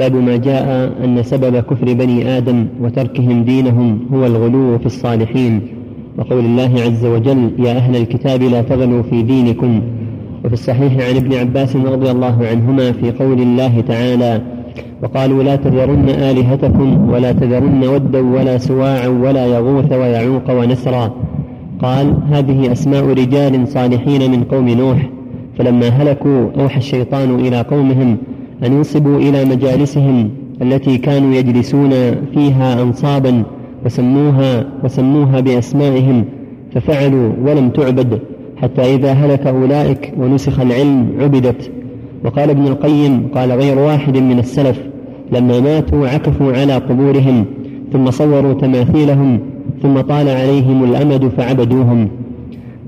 باب ما جاء أن سبب كفر بني آدم وتركهم دينهم هو الغلو في الصالحين. وقول الله عز وجل يا أهل الكتاب لا تغلوا في دينكم. وفي الصحيح عن ابن عباس رضي الله عنهما في قول الله تعالى وقالوا لا تذرن آلهتكم ولا تذرن ودا ولا سواعا ولا يغوث ويعوق ونسرا. قال هذه أسماء رجال صالحين من قوم نوح فلما هلكوا أوحى الشيطان إلى قومهم أن ينصبوا إلى مجالسهم التي كانوا يجلسون فيها أنصابا وسموها وسموها بأسمائهم ففعلوا ولم تعبد حتى إذا هلك أولئك ونسخ العلم عبدت. وقال ابن القيم قال غير واحد من السلف لما ماتوا عكفوا على قبورهم ثم صوروا تماثيلهم ثم طال عليهم الأمد فعبدوهم.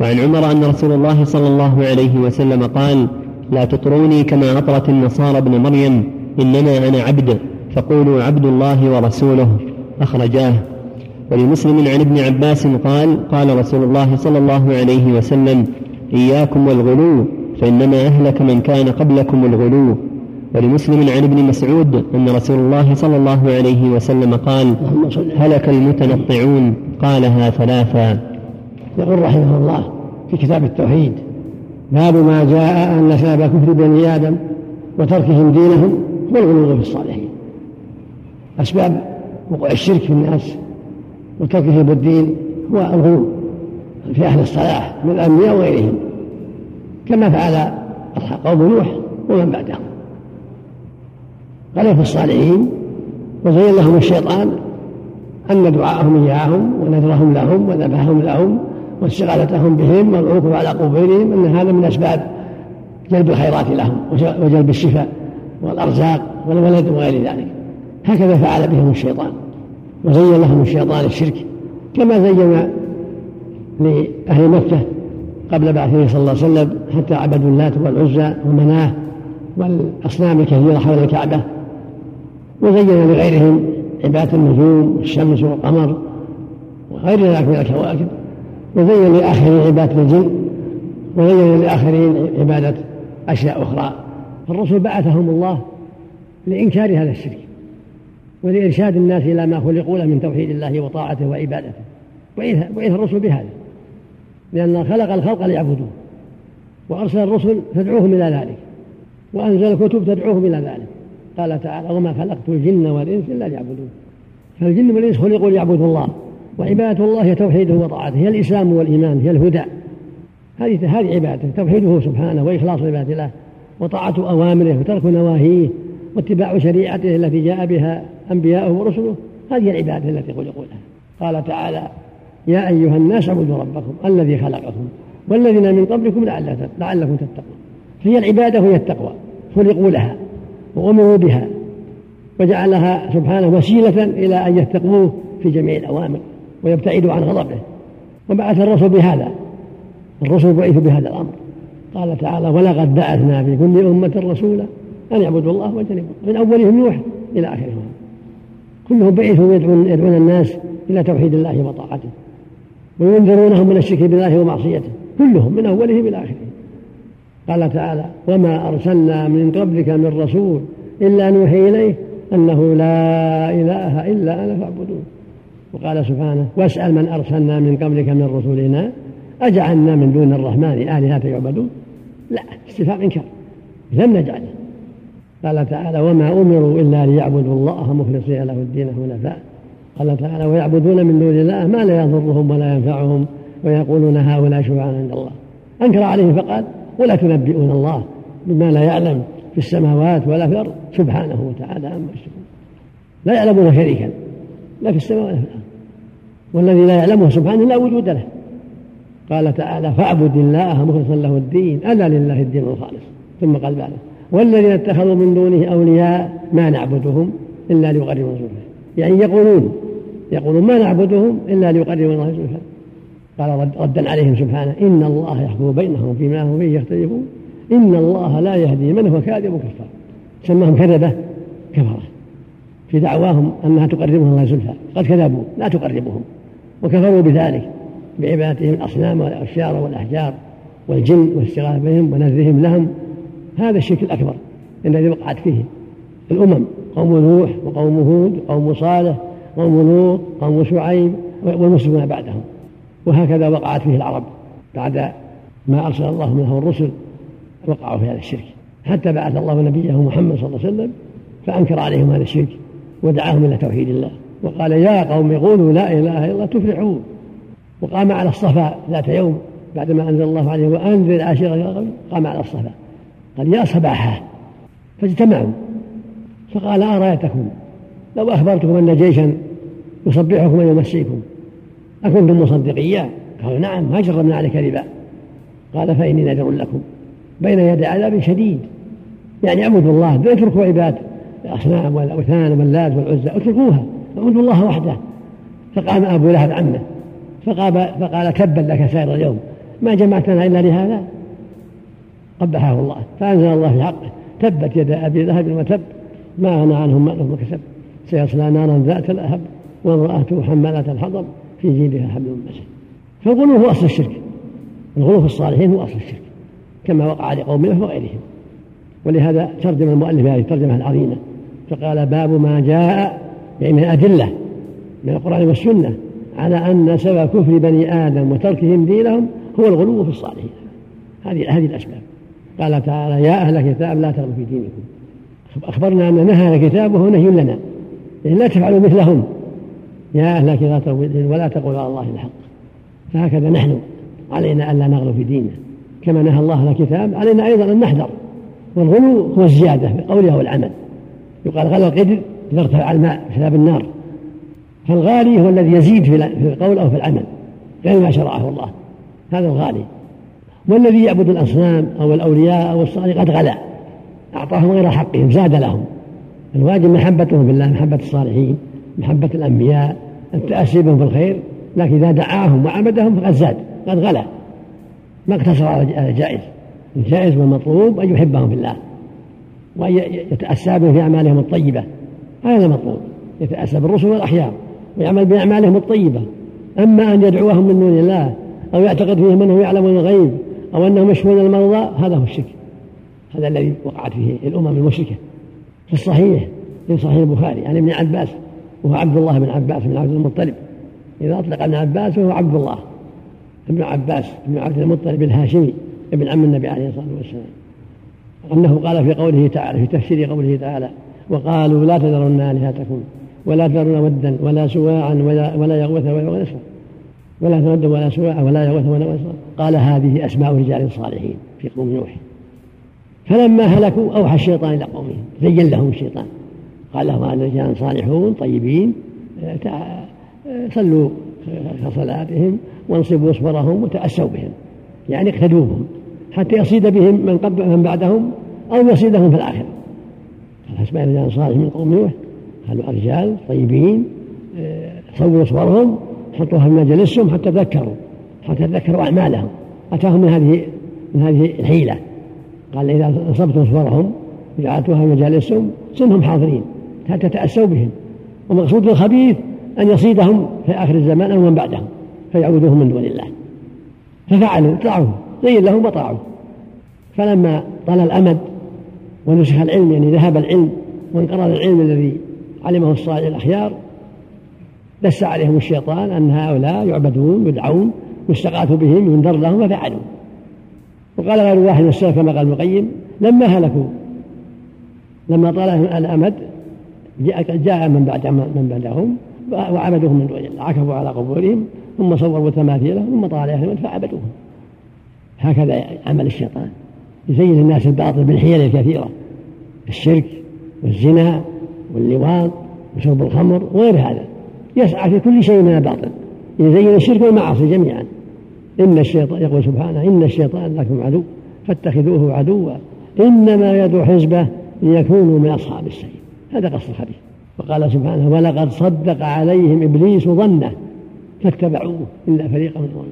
وعن عمر أن رسول الله صلى الله عليه وسلم قال لا تطروني كما أطرت النصارى ابن مريم إنما أنا عبد فقولوا عبد الله ورسوله. أخرجاه. ولمسلم عن ابن عباس قال قال رسول الله صلى الله عليه وسلم إياكم والغلو فإنما أهلك من كان قبلكم الغلو. ولمسلم عن ابن مسعود أن رسول الله صلى الله عليه وسلم قال هلك المتنطعون قالها ثلاثا. يقول رحمه الله في كتاب التوحيد باب ما جاء أن سبب كفر بني آدم وتركهم دينهم هو الغلو في الصالحين. أسباب وقوع الشرك في الناس وتركهم الدين هو الغلو في أهل الصلاح من الأنبياء وغيرهم كما فعل قوم نوح ومن بعدهم. قال في الصالحين وزين لهم الشيطان أن دعاءهم إياهم ونذرهم لهم وذبحهم لهم واستغاثتهم بهم والعكف على قبورهم أن هذا من أسباب جلب الخيرات لهم وجلب الشفاء والأرزاق والولد وغير ذلك. هكذا فعل بهم الشيطان وزين لهم الشيطان الشرك كما زين لأهل مكة قبل بعثه صلى الله عليه وسلم حتى عبدوا اللات والعزى ومناه والأصنام الكثيرة حول الكعبة وزين لغيرهم عبادة النجوم والشمس والقمر وغير ذلك من الكواكب. وزين لآخرين عبادة الجن وزين لآخرين عبادة أشياء أخرى. فالرسل بعثهم الله لإنكار هذا الشرك ولإرشاد الناس إلى ما خلقوا له من توحيد الله وطاعته وعبادته. وإذا الرسل بهذا؟ لأن خلق الخلق ليعبدوه. وأرسل الرسل تدعوهم إلى ذلك. وأنزل الكتب تدعوهم إلى ذلك. قال تعالى وما خلقت الجن والإنس إلا ليعبدون. فالجن والإنس خلقوا ليعبدوا الله. وعبادة الله هي توحيده وطاعته هي الإسلام والإيمان هي الهدى. هذه هذه عبادته توحيده سبحانه وإخلاص عبادة الله وطاعة أوامره وترك نواهيه واتباع شريعته التي جاء بها أنبياؤه ورسله. هذه العبادة التي خلقوا لها. قال تعالى يا أيها الناس اعبدوا ربكم الذي خلقكم والذين من قبلكم لعلكم تتقون. فهي العبادة وهي التقوى خلقوا لها وأمروا بها وجعلها سبحانه وسيلة إلى أن يتقوه في جميع الأوامر. ويبتعدوا عن غضبه. وبعث الرسل بهذا. الرسل بعثوا بهذا الأمر. قال تعالى ولقد بعثنا في كل أمة رسولا أن يعبدوا الله واجتنبوا من أولهم نوح إلى آخرهم. كلهم بعثوا يدعون, يدعون الناس إلى توحيد الله وطاعته. وينذرونهم من الشرك بالله ومعصيته. كلهم من أولهم إلى آخرهم. قال تعالى وما أرسلنا من قبلك من رسول إلا نوحي إليه أنه لا إله إلا أنا فاعبدون وقال سبحانه واسأل من أرسلنا من قبلك من رسولنا أجعلنا من دون الرحمن آلهة يعبدون؟ لا استفهام إنكار لم نجعل. قال تعالى وما أمروا إلا ليعبدوا الله مخلصين له الدين حنفاء. قال تعالى ويعبدون من دون الله ما لا يضرهم ولا ينفعهم ويقولون هؤلاء شفعاء عند الله. أنكر عليهم فقال ولا تنبئون الله بما لا يعلم في السماوات ولا في الأرض. سبحانه وتعالى عما يشركون. لا يعلمون شريكا لا في السماء ولا في الأرض. والذي لا يعلمه سبحانه لا وجود له. قال تعالى فاعبد الله مخلصا له الدين ألا لله الدين الخالص. ثم قال بعده والذين اتخذوا من دونه أولياء ما نعبدهم إلا ليقربوا زلفى يعني يقولون يقولون ما نعبدهم إلا ليقربوا الله زلفى قال ردا عليهم سبحانه إن الله يحكم بينهم فيما هم فيه يختلفون. إن الله لا يهدي من هو كاذب كفار سماهم كذبة كفرة. في دعواهم أنها تقربهم الله زلفى قد كذبوا لا تقربهم. وكفروا بذلك بعبادتهم الأصنام والأشجار والأحجار والجن والاستغاثة بهم ونذرهم لهم. هذا الشرك الأكبر الذي وقعت فيه الأمم قوم نوح وقوم هود وقوم صالح قوم لوط قوم شعيب والمسلمون بعدهم. وهكذا وقعت فيه العرب بعد ما أرسل الله منهم الرسل وقعوا في هذا الشرك. حتى بعث الله نبيه محمد صلى الله عليه وسلم فأنكر عليهم هذا الشرك ودعاهم إلى توحيد الله. وقال يا قوم قولوا لا إله إلا الله تفلحون. وقام على الصفا ذات يوم بعدما أنزل الله عليه وأنذر العشيرة قام على الصفا. قال يا صباحا. فاجتمعوا. فقال أرأيتكم؟ لو أخبرتكم أن جيشا يصبحكم ويمسيكم. أكنتم مصدقيا قالوا نعم ما جربنا عليك كذبا قال فإني نذر لكم بين يدي عذاب شديد. يعني اعبدوا الله لا اتركوا عباد الأصنام والأوثان واللات والعزى اتركوها. اعبدوا الله وحده. فقام أبو لهب عمه فقال, فقال تبا لك سائر اليوم. ما جمعتنا إلا لهذا. قبحه الله. فأنزل الله في حقه تبت يد أبي لهب وتب ما أغنى عنهم ماله وكسب سيصلى نارا ذات لهب وامرأته حمالة الحطب في جيدها حبل من مسد فالغلو هو أصل الشرك. الغلو في الصالحين هو أصل الشرك. كما وقع لقوم له وغيرهم ولهذا ترجم المؤلف هذه الترجمة العظيمة. فقال باب ما جاء يعني من أدلة من القرآن والسنة على أن سبب كفر بني آدم وتركهم دينهم هو الغلو في الصالحين. هذه هذه الأسباب. قال تعالى يا أهل الكتاب لا تغلوا في دينكم. أخبرنا أن نهى الكتاب وهو نهي لنا. يعني لا تفعلوا مثلهم. يا أهل الكتاب ولا تقولوا على الله الحق. فهكذا نحن. علينا ألا نغلو في ديننا كما نهى الله الكتاب علينا أيضا أن نحذر. والغلو هو الزيادة في القول أو العمل يقال غلو القدر إذا ارتفع الماء باب النار. فالغالي هو الذي يزيد في القول أو في العمل غير ما شرعه الله. هذا الغالي. والذي يعبد الأصنام أو الأولياء أو الصالح قد غلا. أعطاهم غير حقهم زاد لهم. الواجب محبتهم بالله محبة الصالحين محبة الأنبياء التأسي بهم في الخير. لكن إذا دعاهم وعبدهم فقد زاد قد غلا. ما اقتصر على الجائز الجائز والمطلوب أن يحبهم في الله وأن يتأسى بهم في أعمالهم الطيبة. هذا المطلوب يتأسى بالرسل والأحيار ويعمل بأعمالهم الطيبة. أما أن يدعوهم من دون الله أو يعتقد فيهم أنه يعلم الغيب أو أنهم يشفون المرضى هذا هو الشرك. هذا الذي وقعت فيه الأمم المشركة. في الصحيح في صحيح البخاري عن ابن عباس وهو عبد الله بن عباس بن عبد المطلب. إذا أطلق ابن عباس فهو عبد الله. ابن عباس بن عبد المطلب الهاشمي ابن عم النبي عليه الصلاة والسلام. أنه قال في قوله تعالى في تفسير قوله تعالى وقالوا لا تذرن آلهتكم ولا تذرن ودا ولا سواعا ولا, ولا يغوث ولا يغوث ولا تود ولا سواع ولا يغوث ولا يغوث. قال هذه أسماء رجال صالحين في قوم نوح. فلما هلكوا أوحى الشيطان إلى قومهم زين لهم الشيطان. قال لهم هذا رجال صالحون طيبين صلوا كصلاتهم وانصبوا اصبرهم وتأسوا بهم. يعني اقتدوا بهم حتى يصيد بهم من قبل من بعدهم أو يصيدهم في الآخرة. أسماء رجال صالح من قوم نوح قالوا رجال طيبين صوروا صورهم حطوها في مجالسهم حتى تذكروا حتى تذكروا أعمالهم. أتاهم من هذه من هذه الحيلة. قال إذا أصبتم صورهم جعلتوها في مجالسهم سنهم حاضرين حتى تأسوا بهم. ومقصود الخبيث أن يصيدهم في آخر الزمان أو من بعدهم فيعودوهم من دون الله. ففعلوا طاعوه زين لهم وطاعوا. فلما طال الأمد ونسخ العلم يعني ذهب العلم وانقرض العلم الذي علمه الصالح الأخيار دس عليهم الشيطان أن هؤلاء يعبدون يدعون يستغاث بهم ينذر لهم ففعلوا وقال غير واحد من السلف كما قال المقيم لما هلكوا؟ لما طال الأمد جاء, جاء من بعد من بعدهم وعبدوهم من دون الله عكفوا على قبورهم ثم صوروا تماثيلهم ثم طال عليهم فعبدوهم. هكذا عمل الشيطان يزين الناس الباطل بالحيل الكثيرة الشرك والزنا واللواط وشرب الخمر وغير هذا. يسعى في كل شيء من الباطل. يزين الشرك والمعاصي جميعا. إن الشيطان يقول سبحانه إن الشيطان لكم عدو فاتخذوه عدوا. إنما يدعو حزبه ليكونوا من أصحاب السير هذا قصد الحديث. وقال سبحانه ولقد صدق عليهم إبليس ظنه فاتبعوه إلا فريقا منهم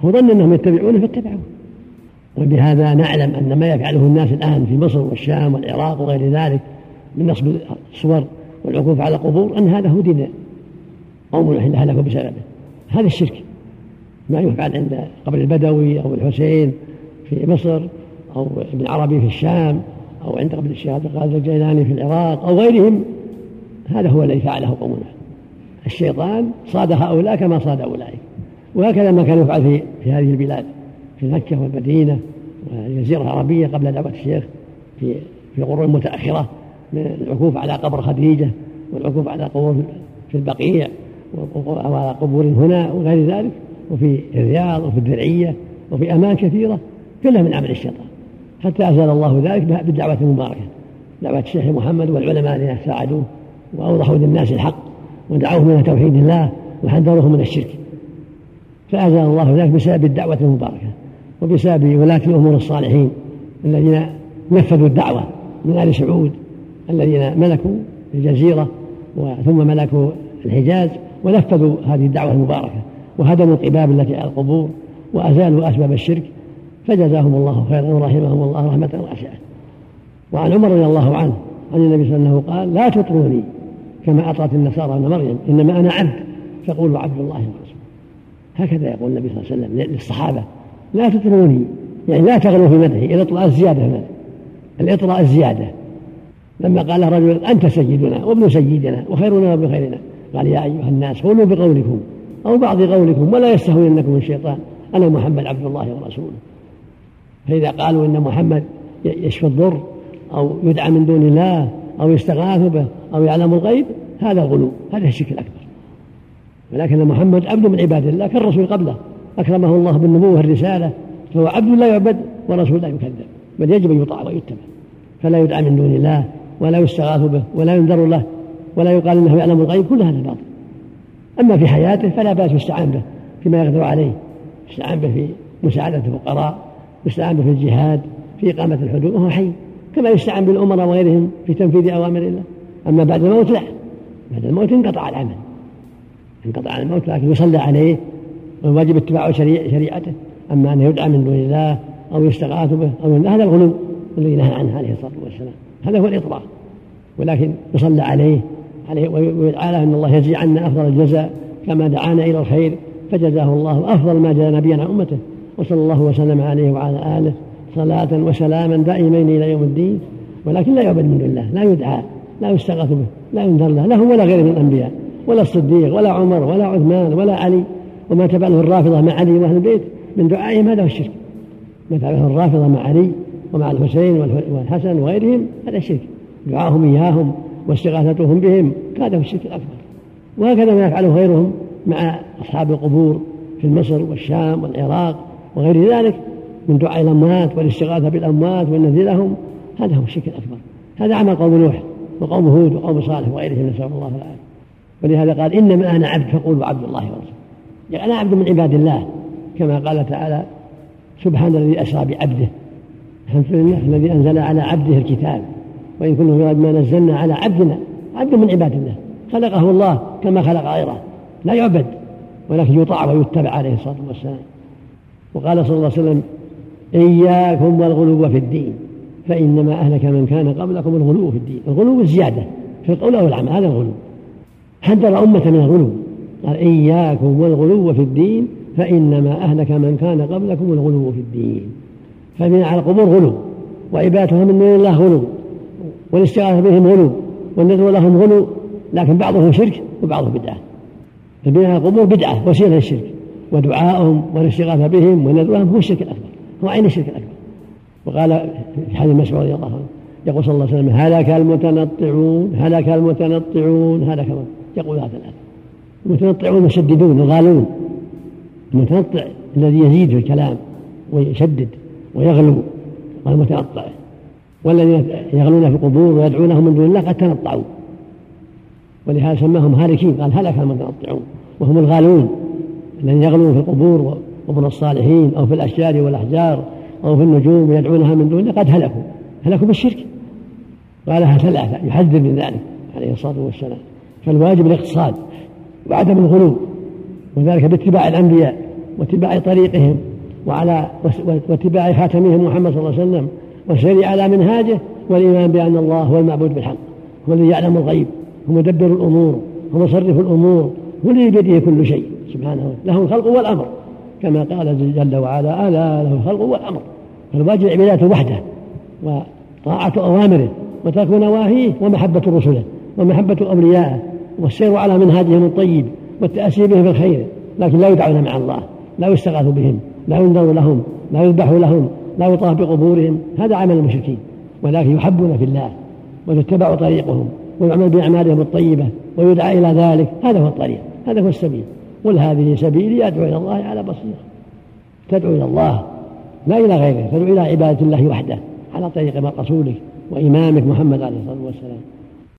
هو ظن أنهم يتبعونه فاتبعوه. وبهذا نعلم أن ما يفعله الناس الآن في مصر والشام والعراق وغير ذلك من نصب الصور والعكوف على القبور أن هذا هو دين قوم هلكوا بسببه. هذا الشرك. ما يفعل عند قبر البدوي أو الحسين في مصر أو ابن عربي في الشام أو عند قبل الشيخ عبد القادر الجيلاني في العراق أو غيرهم. هذا هو الذي فعله قومنا الشيطان صاد هؤلاء كما صاد أولئك. وهكذا ما كان يفعل في, في هذه البلاد في مكة والمدينة والجزيرة العربية قبل دعوة الشيخ في في القرون المتأخرة من العكوف على قبر خديجة والعكوف على قبور في البقيع وعلى قبور هنا وغير ذلك وفي الرياض وفي الدرعية وفي أمان كثيرة كلها من عمل الشيطان. حتى أزال الله ذلك بالدعوة المباركة. دعوة الشيخ محمد والعلماء الذين ساعدوه وأوضحوا للناس الحق ودعوهم إلى توحيد الله وحذروهم من الشرك. فأزال الله ذلك بسبب الدعوة المباركة وبسبب ولاة الأمور الصالحين الذين نفذوا الدعوة من آل سعود الذين ملكوا الجزيرة ثم ملكوا الحجاز ونفذوا هذه الدعوة المباركة. وهدموا القباب التي على القبور وأزالوا أسباب الشرك. فجزاهم الله خيرا ورحمهم الله رحمة واسعة. وعن عمر رضي الله عنه عن النبي صلى الله عليه وسلم قال لا تطروني كما أطرت النسارى ابن مريم إنما أنا عبد. فقولوا عبد الله ورسوله. هكذا يقول النبي صلى الله عليه وسلم للصحابة لا تطروني. يعني لا تغلوا في مدحي الإطلاء الزيادة في الإطراء الزيادة. لما قال رجل أنت سيدنا وابن سيدنا وخيرنا وابن خيرنا قال يا أيها الناس قولوا بقولكم أو بعض قولكم ولا يستهوينكم الشيطان أنا محمد عبد الله ورسوله. فإذا قالوا إن محمد يشفي الضر أو يدعى من دون الله أو يستغاث به أو يعلم الغيب هذا الغلو هذا الشرك الأكبر. ولكن محمد عبد من عباد الله كالرسول قبله أكرمه الله بالنبوة والرسالة فهو عبد لا يعبد ورسول لا يكذب بل يجب أن يطاع ويتبع فلا يدعى من دون الله ولا يستغاث به ولا ينذر له ولا يقال إنه يعلم الغيب كل هذا باطل. أما في حياته فلا بأس يستعان به فيما يقدر عليه يستعان به في مساعدة الفقراء يستعان به في الجهاد في إقامة الحدود وهو حي كما يستعان بالأمراء وغيرهم في تنفيذ أوامر الله. أما بعد الموت لا. بعد الموت انقطع العمل. انقطع الموت لكن يصلى عليه والواجب اتباع شريعته. أما أن يدعى من دون الله أو يستغاث به أو هذا الغلو الذي نهى عنه عليه الصلاة والسلام. هذا هو الاطراء ولكن يصلى عليه عليه ويدعى له أن الله يجزي عنا أفضل الجزاء كما دعانا إلى الخير فجزاه الله أفضل ما جزى نبيا عن أمته. وصلى الله وسلم عليه وعلى آله صلاة وسلاما دائمين إلى يوم الدين. ولكن لا يعبد من الله لا يدعى لا يستغاث به لا ينذر له له ولا غيره من الأنبياء ولا الصديق ولا عمر ولا عثمان ولا علي. وما تفعله الرافضة مع علي وأهل البيت من دعائهم هذا هو الشرك. ما فعله الرافضة مع علي ومع الحسين والحسن وغيرهم هذا شرك. دعاهم إياهم واستغاثتهم بهم هذا هو الشرك الأكبر. وهكذا ما يفعله غيرهم مع أصحاب القبور في مصر والشام والعراق وغير ذلك من دعاء الأموات والاستغاثة بالأموات والنذير لهم هذا هو الشرك الأكبر. هذا عمل قوم نوح وقوم هود وقوم صالح وغيرهم نسأل الله العافية. ولهذا قال إنما أنا عبد فقولوا عبد الله ورسوله. يعني أنا عبد من عباد الله كما قال تعالى سبحان الذي أسرى بعبده. الحمد لله الذي أنزل على عبده الكتاب. وإن كنا يراد ما نزلنا على عبدنا عبد من عباد الله. خلقه الله كما خلق غيره. لا يعبد ولكن يطاع ويتبع عليه الصلاة والسلام. وقال صلى الله عليه وسلم إياكم والغلو في الدين فإنما أهلك من كان قبلكم الغلو في الدين. الغلو الزيادة في القول أو العمل هذا الغلو. حذر أمة من الغلو. قال إياكم والغلو في الدين فإنما أهلك من كان قبلكم الغلو في الدين. فبناء على القبور غلو وعبادتها من دون الله غلو والاستغاثة بهم غلو والنذر لهم غلو لكن بعضهم شرك وبعضهم بدعة. فبناء على القبور بدعة وسيلة للشرك. ودعائهم والاستغاثة بهم والنذر لهم هو الشرك الأكبر هو عين الشرك الأكبر. وقال في حديث مسعود رضي الله عنه يقول صلى الله عليه وسلم هلك المتنطعون هلك المتنطعون هلك يقول هذا الآن المتنطعون المشددون الغالون المتنطع الذي يزيد في الكلام ويشدد ويغلو والمتنطع والذين يغلون في القبور ويدعونهم من دون الله قد تنطعوا. ولهذا سماهم هالكين قال هلك المتنطعون وهم الغالون الذين يغلون في القبور وقبور الصالحين أو في الأشجار والأحجار أو في النجوم ويدعونها من دون الله قد هلكوا. هلكوا بالشرك. قالها ثلاثة يحذر من ذلك عليه الصلاة والسلام. فالواجب الاقتصاد وعدم الغلو وذلك باتباع الأنبياء واتباع طريقهم. وعلى واتباع خاتمهم محمد صلى الله عليه وسلم والسير على منهاجه والإيمان بأن الله هو المعبود بالحق هو الذي يعلم الغيب هو مدبر الأمور هو مصرف الأمور هو الذي بيده كل شيء سبحانه له الخلق والأمر. كما قال جل وعلا ألا له الخلق والأمر. فالواجب عبادته وحده طاعة أوامره وترك نواهيه ومحبة رسله ومحبة أوليائه والسير على منهاجهم الطيب والتأسي بهم في الخير لكن لا يدعون مع الله لا يستغاث بهم. لا ينذر لهم لا يذبح لهم لا يطاف بقبورهم هذا عمل المشركين ولكن يحبون في الله ويتبع طريقهم ويعمل بأعمالهم الطيبة ويدعى إلى ذلك هذا هو الطريق هذا هو السبيل. قل هذه سبيلي أدعو إلى الله على بصيرة. تدعو إلى الله لا إلى غيره تدعو إلى عبادة الله وحده على طريق رسولك وإمامك محمد عليه الصلاة والسلام.